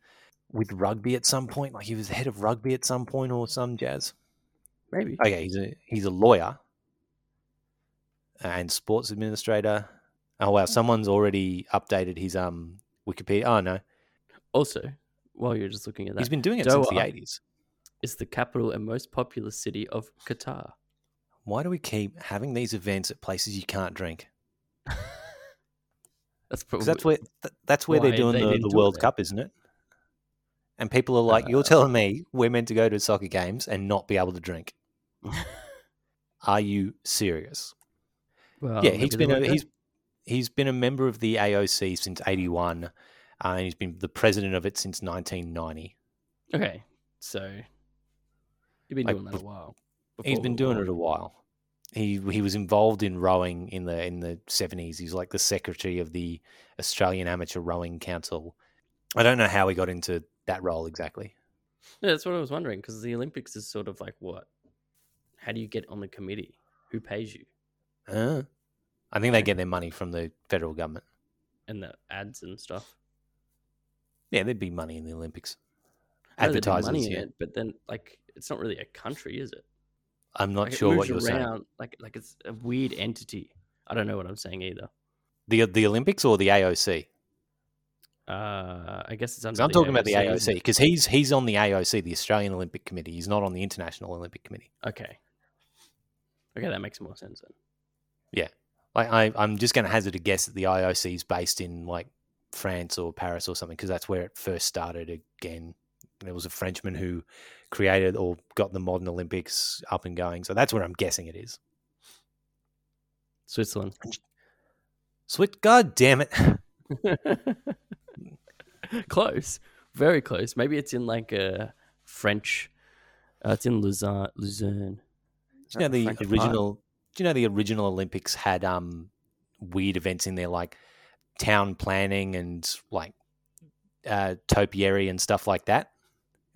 with rugby at some point? Like he was the head of rugby at some point or some jazz. Maybe. Okay, he's a he's a lawyer and sports administrator. Oh wow, someone's already updated his um Wikipedia. Oh no, Also, while you're just looking at that, he's been doing it since the eighties. is the capital and most populous city of Qatar. Why do we keep having these events at places you can't drink? That's probably that's where th- that's where they're doing they the, the do World there. Cup, isn't it? And people are like, "You're telling me we're meant to go to soccer games and not be able to drink? Are you serious?" well, yeah, he's been a, he's he's been a member of the AOC since '81, uh, and he's been the president of it since 1990. okay. So you've been Like, doing that a while. He's been doing it a while. He he was involved in rowing in the in the 70s. He's like the secretary of the Australian Amateur Rowing Council. I don't know how he got into that role exactly. Yeah, that's what I was wondering because the Olympics is sort of like what? How do you get on the committee? Who pays you? Uh, I think they get their money from the federal government. And the ads and stuff. Yeah, there'd be money in the Olympics. I know there'd be Advertisers, yeah. it, but then like it's not really a country, is it? I'm not Like, sure what you're saying. Like like it's a weird entity. I don't know what I'm saying either. The the Olympics or the AOC? Uh, I guess it's under. I'm talking about the AOC because he's he's on the AOC, the Australian Olympic Committee. He's not on the International Olympic Committee. Okay. Okay, that makes more sense then. Yeah, like I, I'm just going to hazard a guess that the IOC is based in like France or Paris or something because that's where it first started. Again, there was a Frenchman who created or got the modern Olympics up and going. So that's where I'm guessing it is. Switzerland. Sweet God damn it! close, very close. Maybe it's in like a French. Uh, it's in Luzerne. Luzerne. Do you know the French part. original? Do you know the original Olympics had um weird events in there like town planning and like uh, topiary and stuff like that?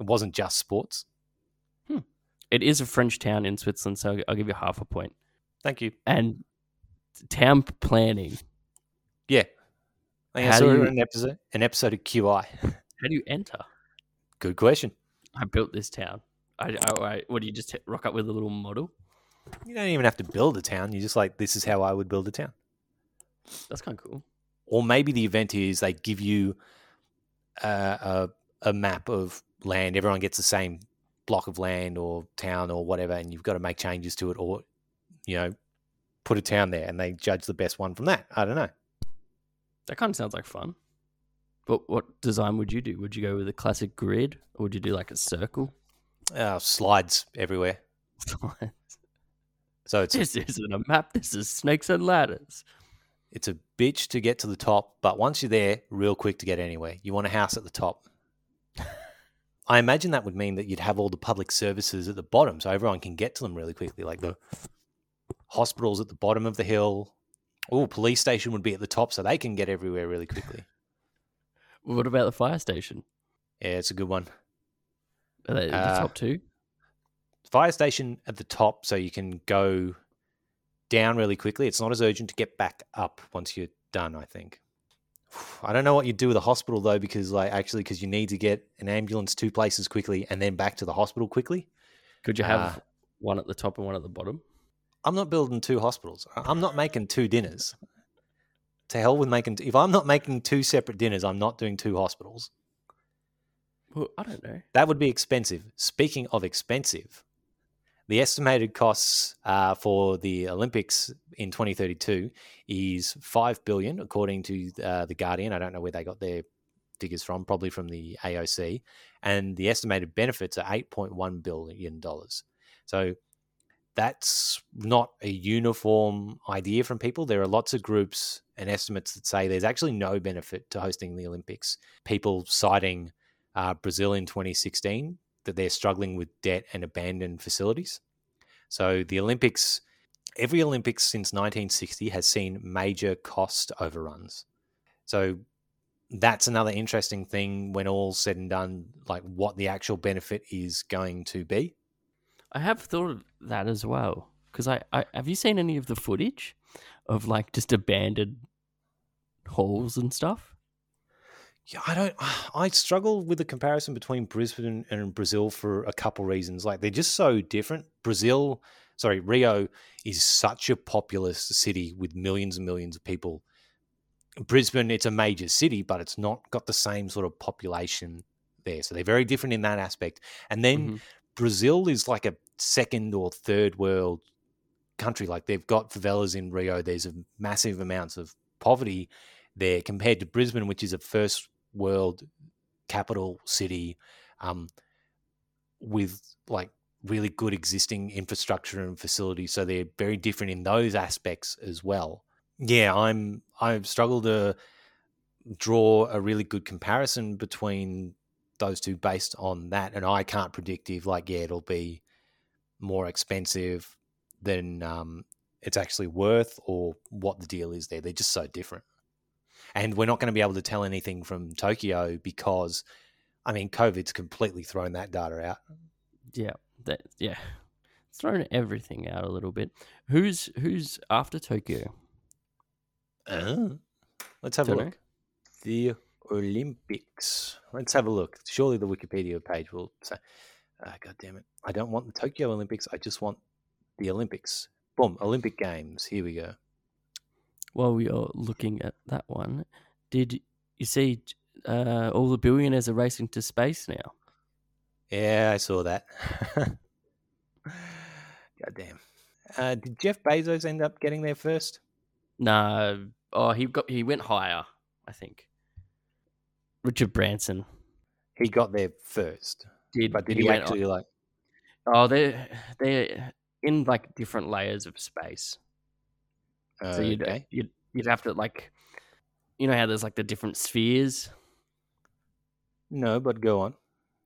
It wasn't just sports. It is a French town in Switzerland, so I'll give you half a point. Thank you. And town planning. Yeah, I think I saw you- in an episode an episode of QI. How do you enter? Good question. I built this town. I, I, I what do you just hit- rock up with a little model? You don't even have to build a town. You're just like this is how I would build a town. That's kind of cool. Or maybe the event is they give you uh, a a map of land. Everyone gets the same block of land or town or whatever, and you've got to make changes to it, or you know, put a town there, and they judge the best one from that. I don't know. That kind of sounds like fun. But what design would you do? Would you go with a classic grid, or would you do like a circle? Uh, slides everywhere. So it's this isn't a map. This is snakes and ladders. it's a bitch to get to the top, but once you're there, real quick to get anywhere. You want a house at the top. I imagine that would mean that you'd have all the public services at the bottom, so everyone can get to them really quickly, like the hospitals at the bottom of the hill. Oh, police station would be at the top, so they can get everywhere really quickly. What about the fire station? Yeah, it's a good one. Are they the Uh, top two? Fire station at the top, so you can go down really quickly. It's not as urgent to get back up once you're done. I think. I don't know what you'd do with a hospital though, because like actually, because you need to get an ambulance two places quickly and then back to the hospital quickly. Could you have uh, one at the top and one at the bottom? I'm not building two hospitals. I'm not making two dinners. To hell with making. If I'm not making two separate dinners, I'm not doing two hospitals. Well, I don't know. That would be expensive. Speaking of expensive, the estimated costs uh, for the Olympics in 2032 is five billion, according to uh, the Guardian. I don't know where they got their figures from, probably from the AOC. And the estimated benefits are 8.1 billion dollars. So that's not a uniform idea from people. There are lots of groups and estimates that say there's actually no benefit to hosting the Olympics. People citing uh, Brazil in 2016 that they're struggling with debt and abandoned facilities. So the Olympics, every Olympics since 1960 has seen major cost overruns. So that's another interesting thing when all's said and done, like what the actual benefit is going to be. I have thought of that as well. Because I, I have you seen any of the footage of like just abandoned halls and stuff? Yeah, I don't. I struggle with the comparison between Brisbane and Brazil for a couple reasons. Like they're just so different. Brazil, sorry, Rio is such a populous city with millions and millions of people. Brisbane, it's a major city, but it's not got the same sort of population there. So they're very different in that aspect. And then Mhm. Brazil is like a second or third world country. Like they've got favelas in Rio. There's a massive amounts of poverty there compared to Brisbane, which is a first world capital city um, with like really good existing infrastructure and facilities. So they're very different in those aspects as well. Yeah, I'm I've struggled to draw a really good comparison between those two based on that, and I can't predict if like yeah it'll be more expensive than um, it's actually worth or what the deal is there. They're just so different. And we're not going to be able to tell anything from Tokyo because, I mean, COVID's completely thrown that data out. Yeah, that yeah, it's thrown everything out a little bit. Who's who's after Tokyo? Uh, let's have Don't a know. look. The Olympics. Let's have a look. Surely the Wikipedia page will say, ah, God damn it. I don't want the Tokyo Olympics. I just want the Olympics. Boom. Olympic Games. Here we go. While we are looking at that one, did you see uh, all the billionaires are racing to space now? Yeah, I saw that. God damn. Uh, did Jeff Bezos end up getting there first? No. oh he got he went higher, I think. Richard Branson He got there first. did, But did he, went actually like Oh, they're they're in like different layers of space. Uh, So you'd okay. you'd you'd have to like, you know how there's like the different spheres. No, but go on.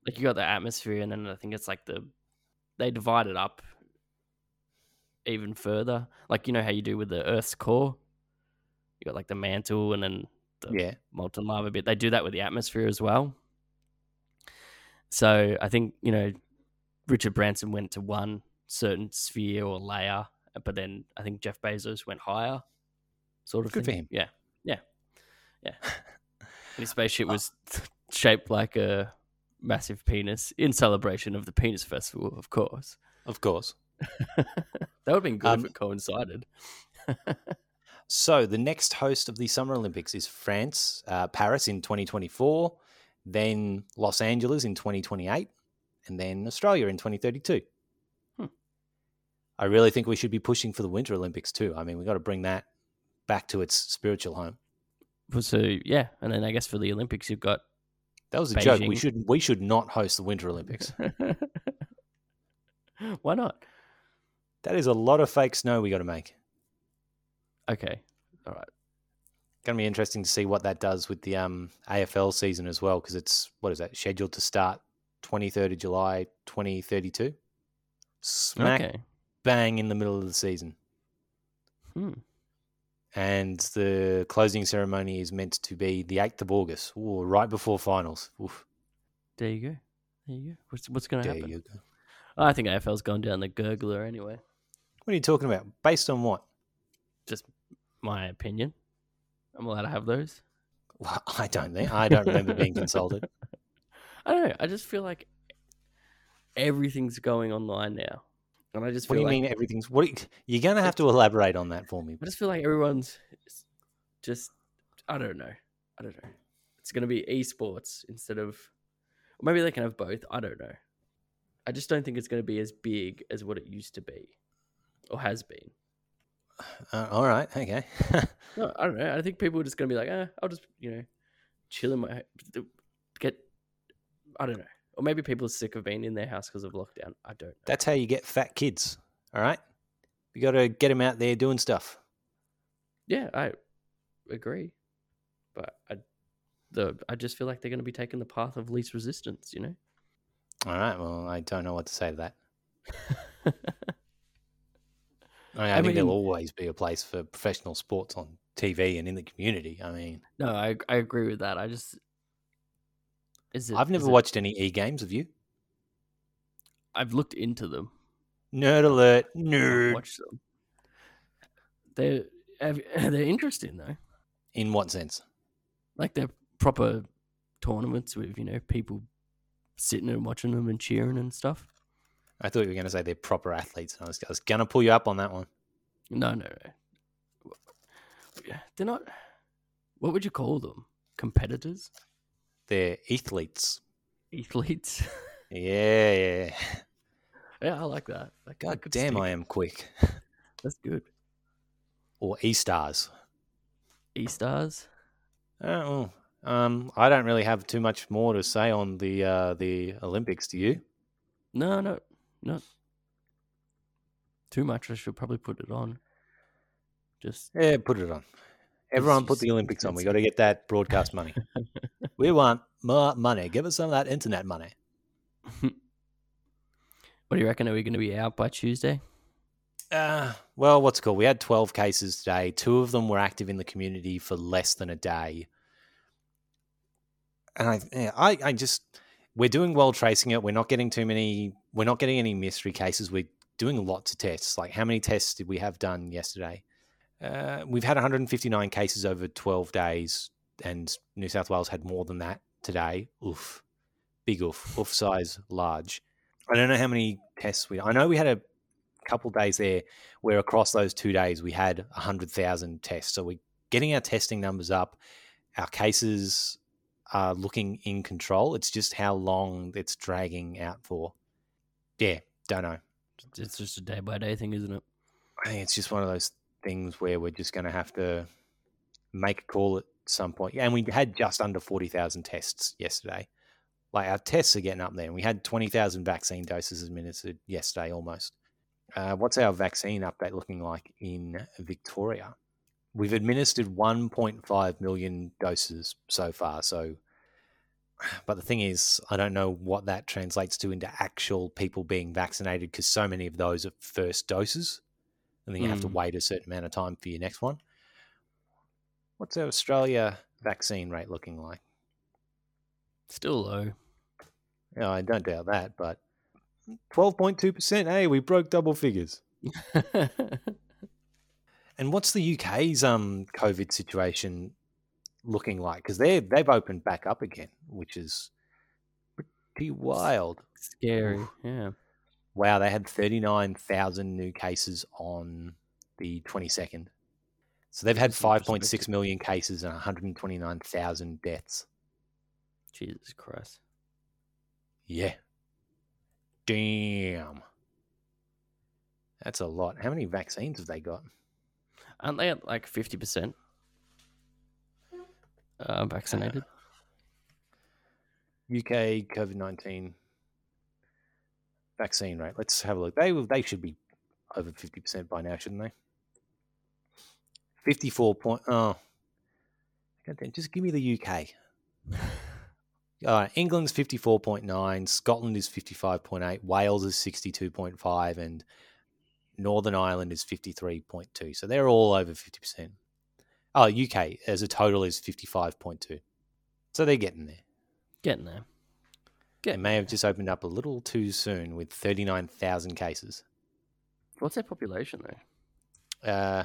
Like you got the atmosphere, and then I think it's like the they divide it up even further. Like you know how you do with the Earth's core. You got like the mantle, and then the Yeah. molten lava bit. They do that with the atmosphere as well. So I think you know Richard Branson went to one certain sphere or layer, but then I think Jeff Bezos went higher, sort of Good for him. Yeah, yeah, yeah. his spaceship was shaped like a massive penis in celebration of the Penis Festival, of course. Of course. that would have been good Um, if it coincided. So the next host of the Summer Olympics is France, uh, Paris in 2024, then Los Angeles in 2028, and then Australia in 2032. I really think we should be pushing for the Winter Olympics too. I mean, we've got to bring that back to its spiritual home. So yeah, and then I guess for the Olympics you've got That was a joke. We should we should not host the Winter Olympics. Why not? that is a lot of fake snow we got to make. Okay. All right. Going to be interesting to see what that does with the um, AFL season as well, because it's what is that scheduled to start 23rd of July 2032? Smack Okay. Bang in the middle of the season. Hmm. And the closing ceremony is meant to be the 8th of August, Ooh, right before finals. Oof, There you go. There you go. What's what's going to happen? you go. I think AFL's gone down the gurgler anyway. What are you talking about? Based on what? Just my opinion. I'm allowed to have those. Well, I don't think. I don't remember being consulted. I don't know. I just feel like everything's going online now, and I just What do you like mean everything's? What? you- You're going to have to elaborate on that for me. I just feel like everyone's just I don't know. I don't know. It's gonna be esports instead of or maybe they can have both. I don't know. I just don't think it's gonna be as big as what it used to be. Or has been. Uh, all right. Okay. No, I don't know. I think people are just gonna be like, eh, I'll just, you know, chill in my get I don't know. Or maybe people are sick of being in their house because of lockdown. I don't know. That's how you get fat kids. All right. You got to get them out there doing stuff. Yeah, I agree. But I the I just feel like they're gonna be taking the path of least resistance, you know? All right. Well, I don't know what to say to that. I, mean, I, I think there'll always be a place for professional sports on TV and in the community. I mean, No, I I agree with that. I just is it, I've never is it- watched any e games. Have you? I've looked into them. Nerd alert! Nerd. Watch them. They're they're interesting though. In what sense? Like they're proper tournaments with you know people sitting and watching them and cheering and stuff. I thought you were going to say they're proper athletes. I was, I was going to pull you up on that one. No, no, no. They're not. What would you call them? Competitors? They're athletes. Athletes? Yeah, yeah. Yeah, I like that. that God damn, stick. I am quick. That's good. Or E stars. E stars. Oh, um, I don't really have too much more to say on the uh, the Olympics. Do you? No, no, no. too much. I should probably put it on. Just Yeah, put it on. Everyone put the Olympics on. We got to get that broadcast money. we want more money. Give us some of that internet money. what do you reckon? Are we going to be out by Tuesday? Uh, well, what's called? We had 12 cases today. Two of them were active in the community for less than a day. And I, I, I just, we're doing well tracing it. We're not getting too many, we're not getting any mystery cases. We're doing lots of tests. Like, how many tests did we have done yesterday? Uh, we've had 159 cases over 12 days, and New South Wales had more than that today. Oof. Big oof. Oof size large. I don't know how many tests we, I know we had a couple days there where across those two days we had 100,000 tests. So we're getting our testing numbers up. Our cases are looking in control. It's just how long it's dragging out for. Yeah, don't know. It's just a day by day thing, isn't it? I think it's just one of those things where we're just going to have to make a call at some point. Yeah, and we had just under 40,000 tests yesterday. Like our tests are getting up there. And we had 20,000 vaccine doses administered yesterday almost. Uh, what's our vaccine update looking like in Victoria? We've administered 1.5 million doses so far. So, but the thing is, I don't know what that translates to into actual people being vaccinated because so many of those are first doses. And then you have to Mm. wait a certain amount of time for your next one. What's our Australia vaccine rate looking like? Still low. Yeah, I don't doubt that, but 12.2%. Hey, we broke double figures. And what's the UK's um COVID situation looking like? Because they they've opened back up again, which is pretty wild. Scary. Oof. Yeah. Wow, they had thirty nine thousand new cases on the twenty second. So they've had Some five point six perspective. million cases and one hundred and twenty nine thousand deaths. Jesus Christ. Yeah. Damn. That's a lot. How many vaccines have they got? Aren't they at like 50% uh, vaccinated? UK COVID nineteen vaccine rate. Let's have a look. They they should be over fifty percent by now, shouldn't they? Fifty four point. Oh, goddamn! Just give me the UK. All right, England's fifty four point nine. Scotland is fifty five point eight. Wales is sixty two point five, and Northern Ireland is fifty three point two. So they're all over fifty percent. Oh, UK as a total is fifty five point two. So they're getting there. Getting there. They may have just opened up a little too soon with 39,000 cases. What's their population though? Uh,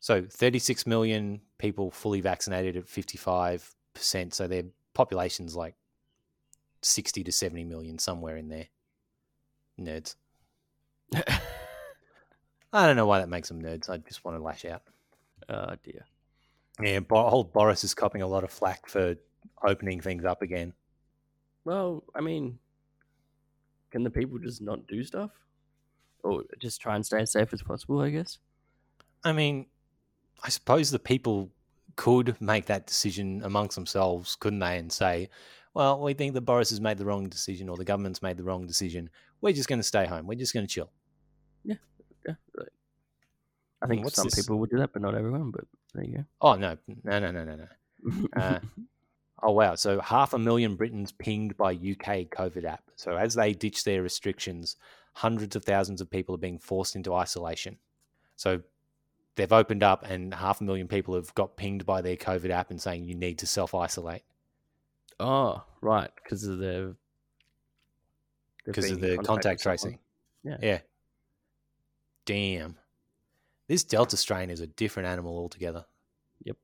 so 36 million people fully vaccinated at 55%. So their population's like 60 to 70 million, somewhere in there. Nerds. I don't know why that makes them nerds. I just want to lash out. oh dear. Yeah, Bo- old Boris is copping a lot of flack for opening things up again. Well, I mean, can the people just not do stuff? Or just try and stay as safe as possible, I guess? I mean, I suppose the people could make that decision amongst themselves, couldn't they? And say, well, we think that Boris has made the wrong decision or the government's made the wrong decision. We're just going to stay home. We're just going to chill. Yeah, right. I Hmm, think what's some this? people would do that, but not everyone. But there you go. Oh, no, no, no, no, no, no. Uh, Oh, wow. So half a million Britons pinged by UK COVID app. So as they ditch their restrictions, hundreds of thousands of people are being forced into isolation. So they've opened up and half a million people have got pinged by their COVID app and saying you need to self isolate. oh, right, because of the because of the contact contact tracing. Yeah. Yeah. Damn. This Delta strain is a different animal altogether. Yep.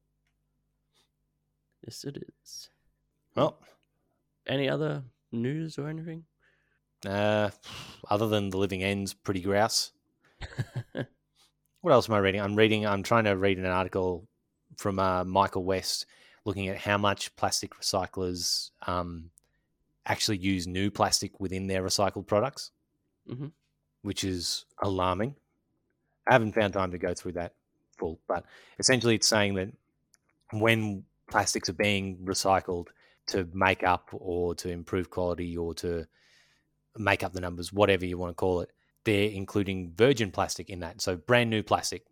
Yes, it is. Well, Any other news or anything? uh, other than the living ends, pretty grouse. What else am I reading? I'm reading. I'm trying to read an article from uh, Michael West looking at how much plastic recyclers um, actually use new plastic within their recycled products, Mhm. which is alarming. I haven't found time to go through that full, but essentially it's saying that when plastics are being recycled to make up or to improve quality or to make up the numbers, whatever you want to call it, they're including virgin plastic in that. So brand new plastic.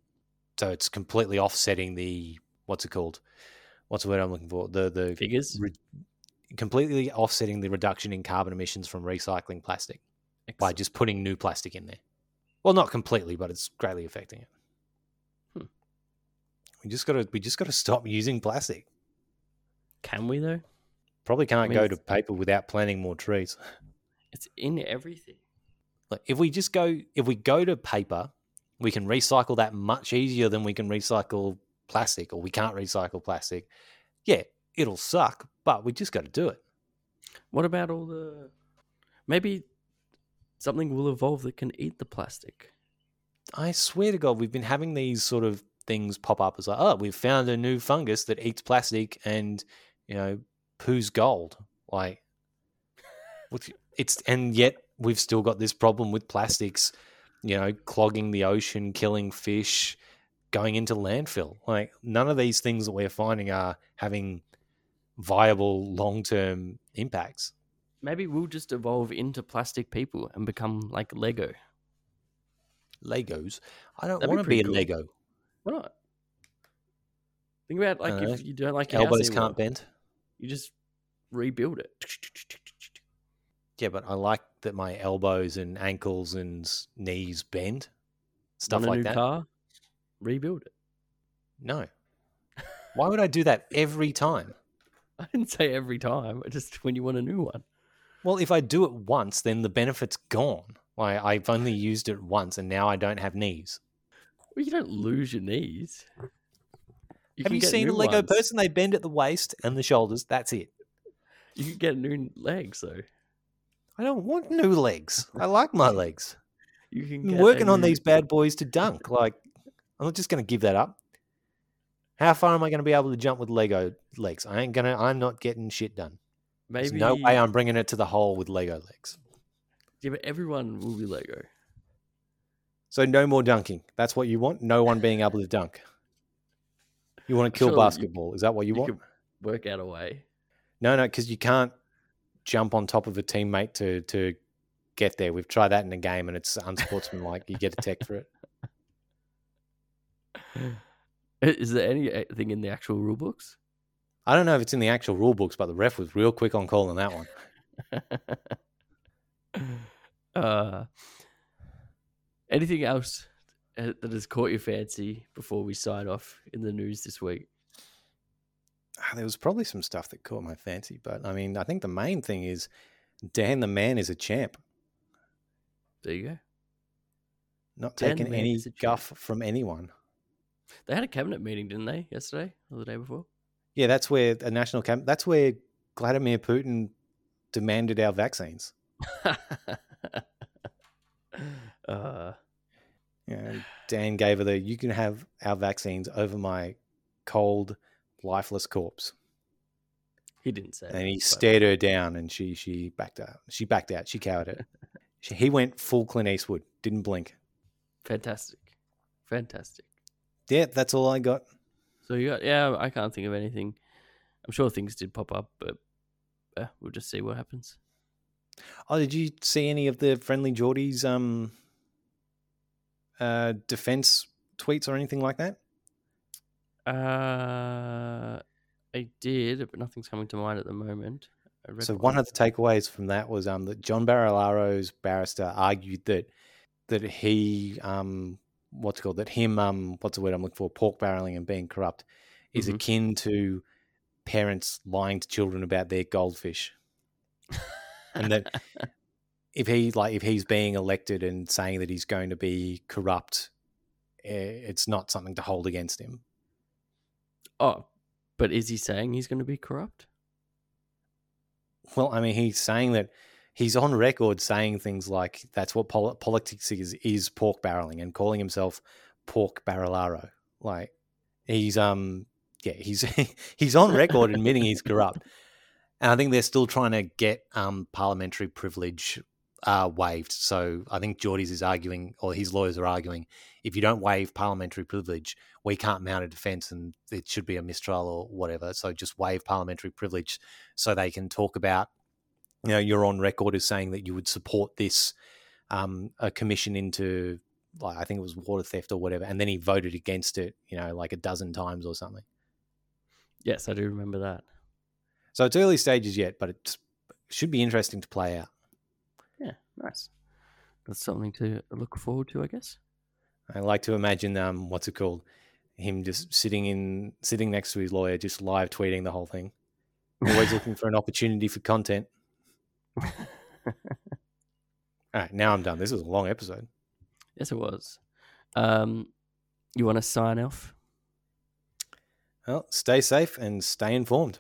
So it's completely offsetting the what's it called? What's the word I'm looking for? The the Figures. re- completely offsetting the reduction in carbon emissions from recycling plastic by just putting new plastic in there. Well, not completely, but it's greatly affecting it. Hmm. We just gotta we just gotta stop using plastic. Can we though? Probably can't mean, go to paper without planting more trees. It's in everything. Like if we just go if we go to paper, we can recycle that much easier than we can recycle plastic, or we can't recycle plastic. Yeah, it'll suck, but we just got to do it. What about all the? Maybe something will evolve that can eat the plastic. I swear to God, we've been having these sort of things pop up as like, oh, we've found a new fungus that eats plastic and you know poos gold. Like, it's and yet we've still got this problem with plastics, you know, clogging the ocean, killing fish, going into landfill. Like, none of these things that we're finding are having viable long term impacts. Maybe we'll just evolve into plastic people and become like Lego. Legos. I don't want to be a cool. Lego. Why not? Think about like if you don't like your house Elbows anymore, can't bend. you just rebuild it. Yeah, but I like that my elbows and ankles and knees bend. Stuff like new that. car, rebuild it. No. Why would I do that every time? I didn't say every time. Just when you want a new one. Well, if I do it once, then the benefit's gone. Like I've only used it once and now I don't have knees. Well, you don't lose your knees. have you seen a Lego ones. person? They bend at the waist and the shoulders. That's it. You can get new legs though. I don't want new legs. I like my legs. You can get working on these bad boys to dunk. Like I'm not just gonna give that up. How far am I gonna be able to jump with Lego legs? I ain't gonna. I'm not getting shit done. Maybe There's no way I'm bringing it to the hole with Lego legs. Yeah, but everyone will be Lego. So no more dunking. That's what you want. No one being able to dunk. You want to kill Surely you- basketball? Is that what you, You, want? work out a way. No, no, because you can't jump on top of a teammate to to get there. We've tried that in a game, and it's unsportsmanlike. you get a tech for it. Is there anything in the actual rule books? I don't know if it's in the actual rule books, but the ref was real quick on calling that one. uh, anything else uh, that has caught your fancy before we sign off in the news this week? Ah, There was probably some stuff that caught my fancy, but I mean, I think the main thing is Dan the man is a champ, There you go. not Dan taking any is a champ. guff from anyone. They had a cabinet meeting, didn't they, yesterday or the day before? Yeah, that's where a national camp. That's where Vladimir Putin demanded our vaccines. uh, You know, Dan gave her the "you can have our vaccines over my cold, lifeless corpse," he didn't say. and he stared her down, and she she backed out. She backed out. She cowered it. She, he went full Clint Eastwood. Didn't blink. Fantastic, fantastic. Yeah, that's all I got. So you got yeah. I can't think of anything. I'm sure things did pop up, but yeah, we'll just see what happens. Oh, did you see any of the friendlyjordies um uh defense tweets or anything like that? Uh, I did, but nothing's coming to mind at the moment. So one of the takeaways from that was um that John Barilaro's barrister argued that that he um what's called that him um what's the word I'm looking for pork barreling and being corrupt is Mhm. akin to parents lying to children about their goldfish. and that if he like if he's being elected and saying that he's going to be corrupt, eh, it's not something to hold against him. Oh, but is he saying he's going to be corrupt? Well, I mean, he's saying that he's on record saying things like that's what pol- politics is is pork barreling and calling himself pork barrelaro. Like he's um yeah he's he's on record admitting he's corrupt. and I think they're still trying to get um, parliamentary privilege uh, waived. So I think Geordie's is arguing, or his lawyers are arguing, if you don't waive parliamentary privilege, we can't mount a defence, and it should be a mistrial or whatever. So just waive parliamentary privilege, so they can talk about. You know, you're on record as saying that you would support this um, a commission into like I think it was water theft or whatever, and then he voted against it, you know, like a dozen times or something. Yes, I do remember that. So it's early stages yet, but it should be interesting to play out. Yeah, nice. That's something to look forward to, I guess. I like to imagine um, what's it called? Him just sitting in sitting next to his lawyer, just live tweeting the whole thing. Always looking for an opportunity for content. All right, now I'm done. This was a long episode. Yes, it was. Um, you want to sign off? Well, stay safe and stay informed.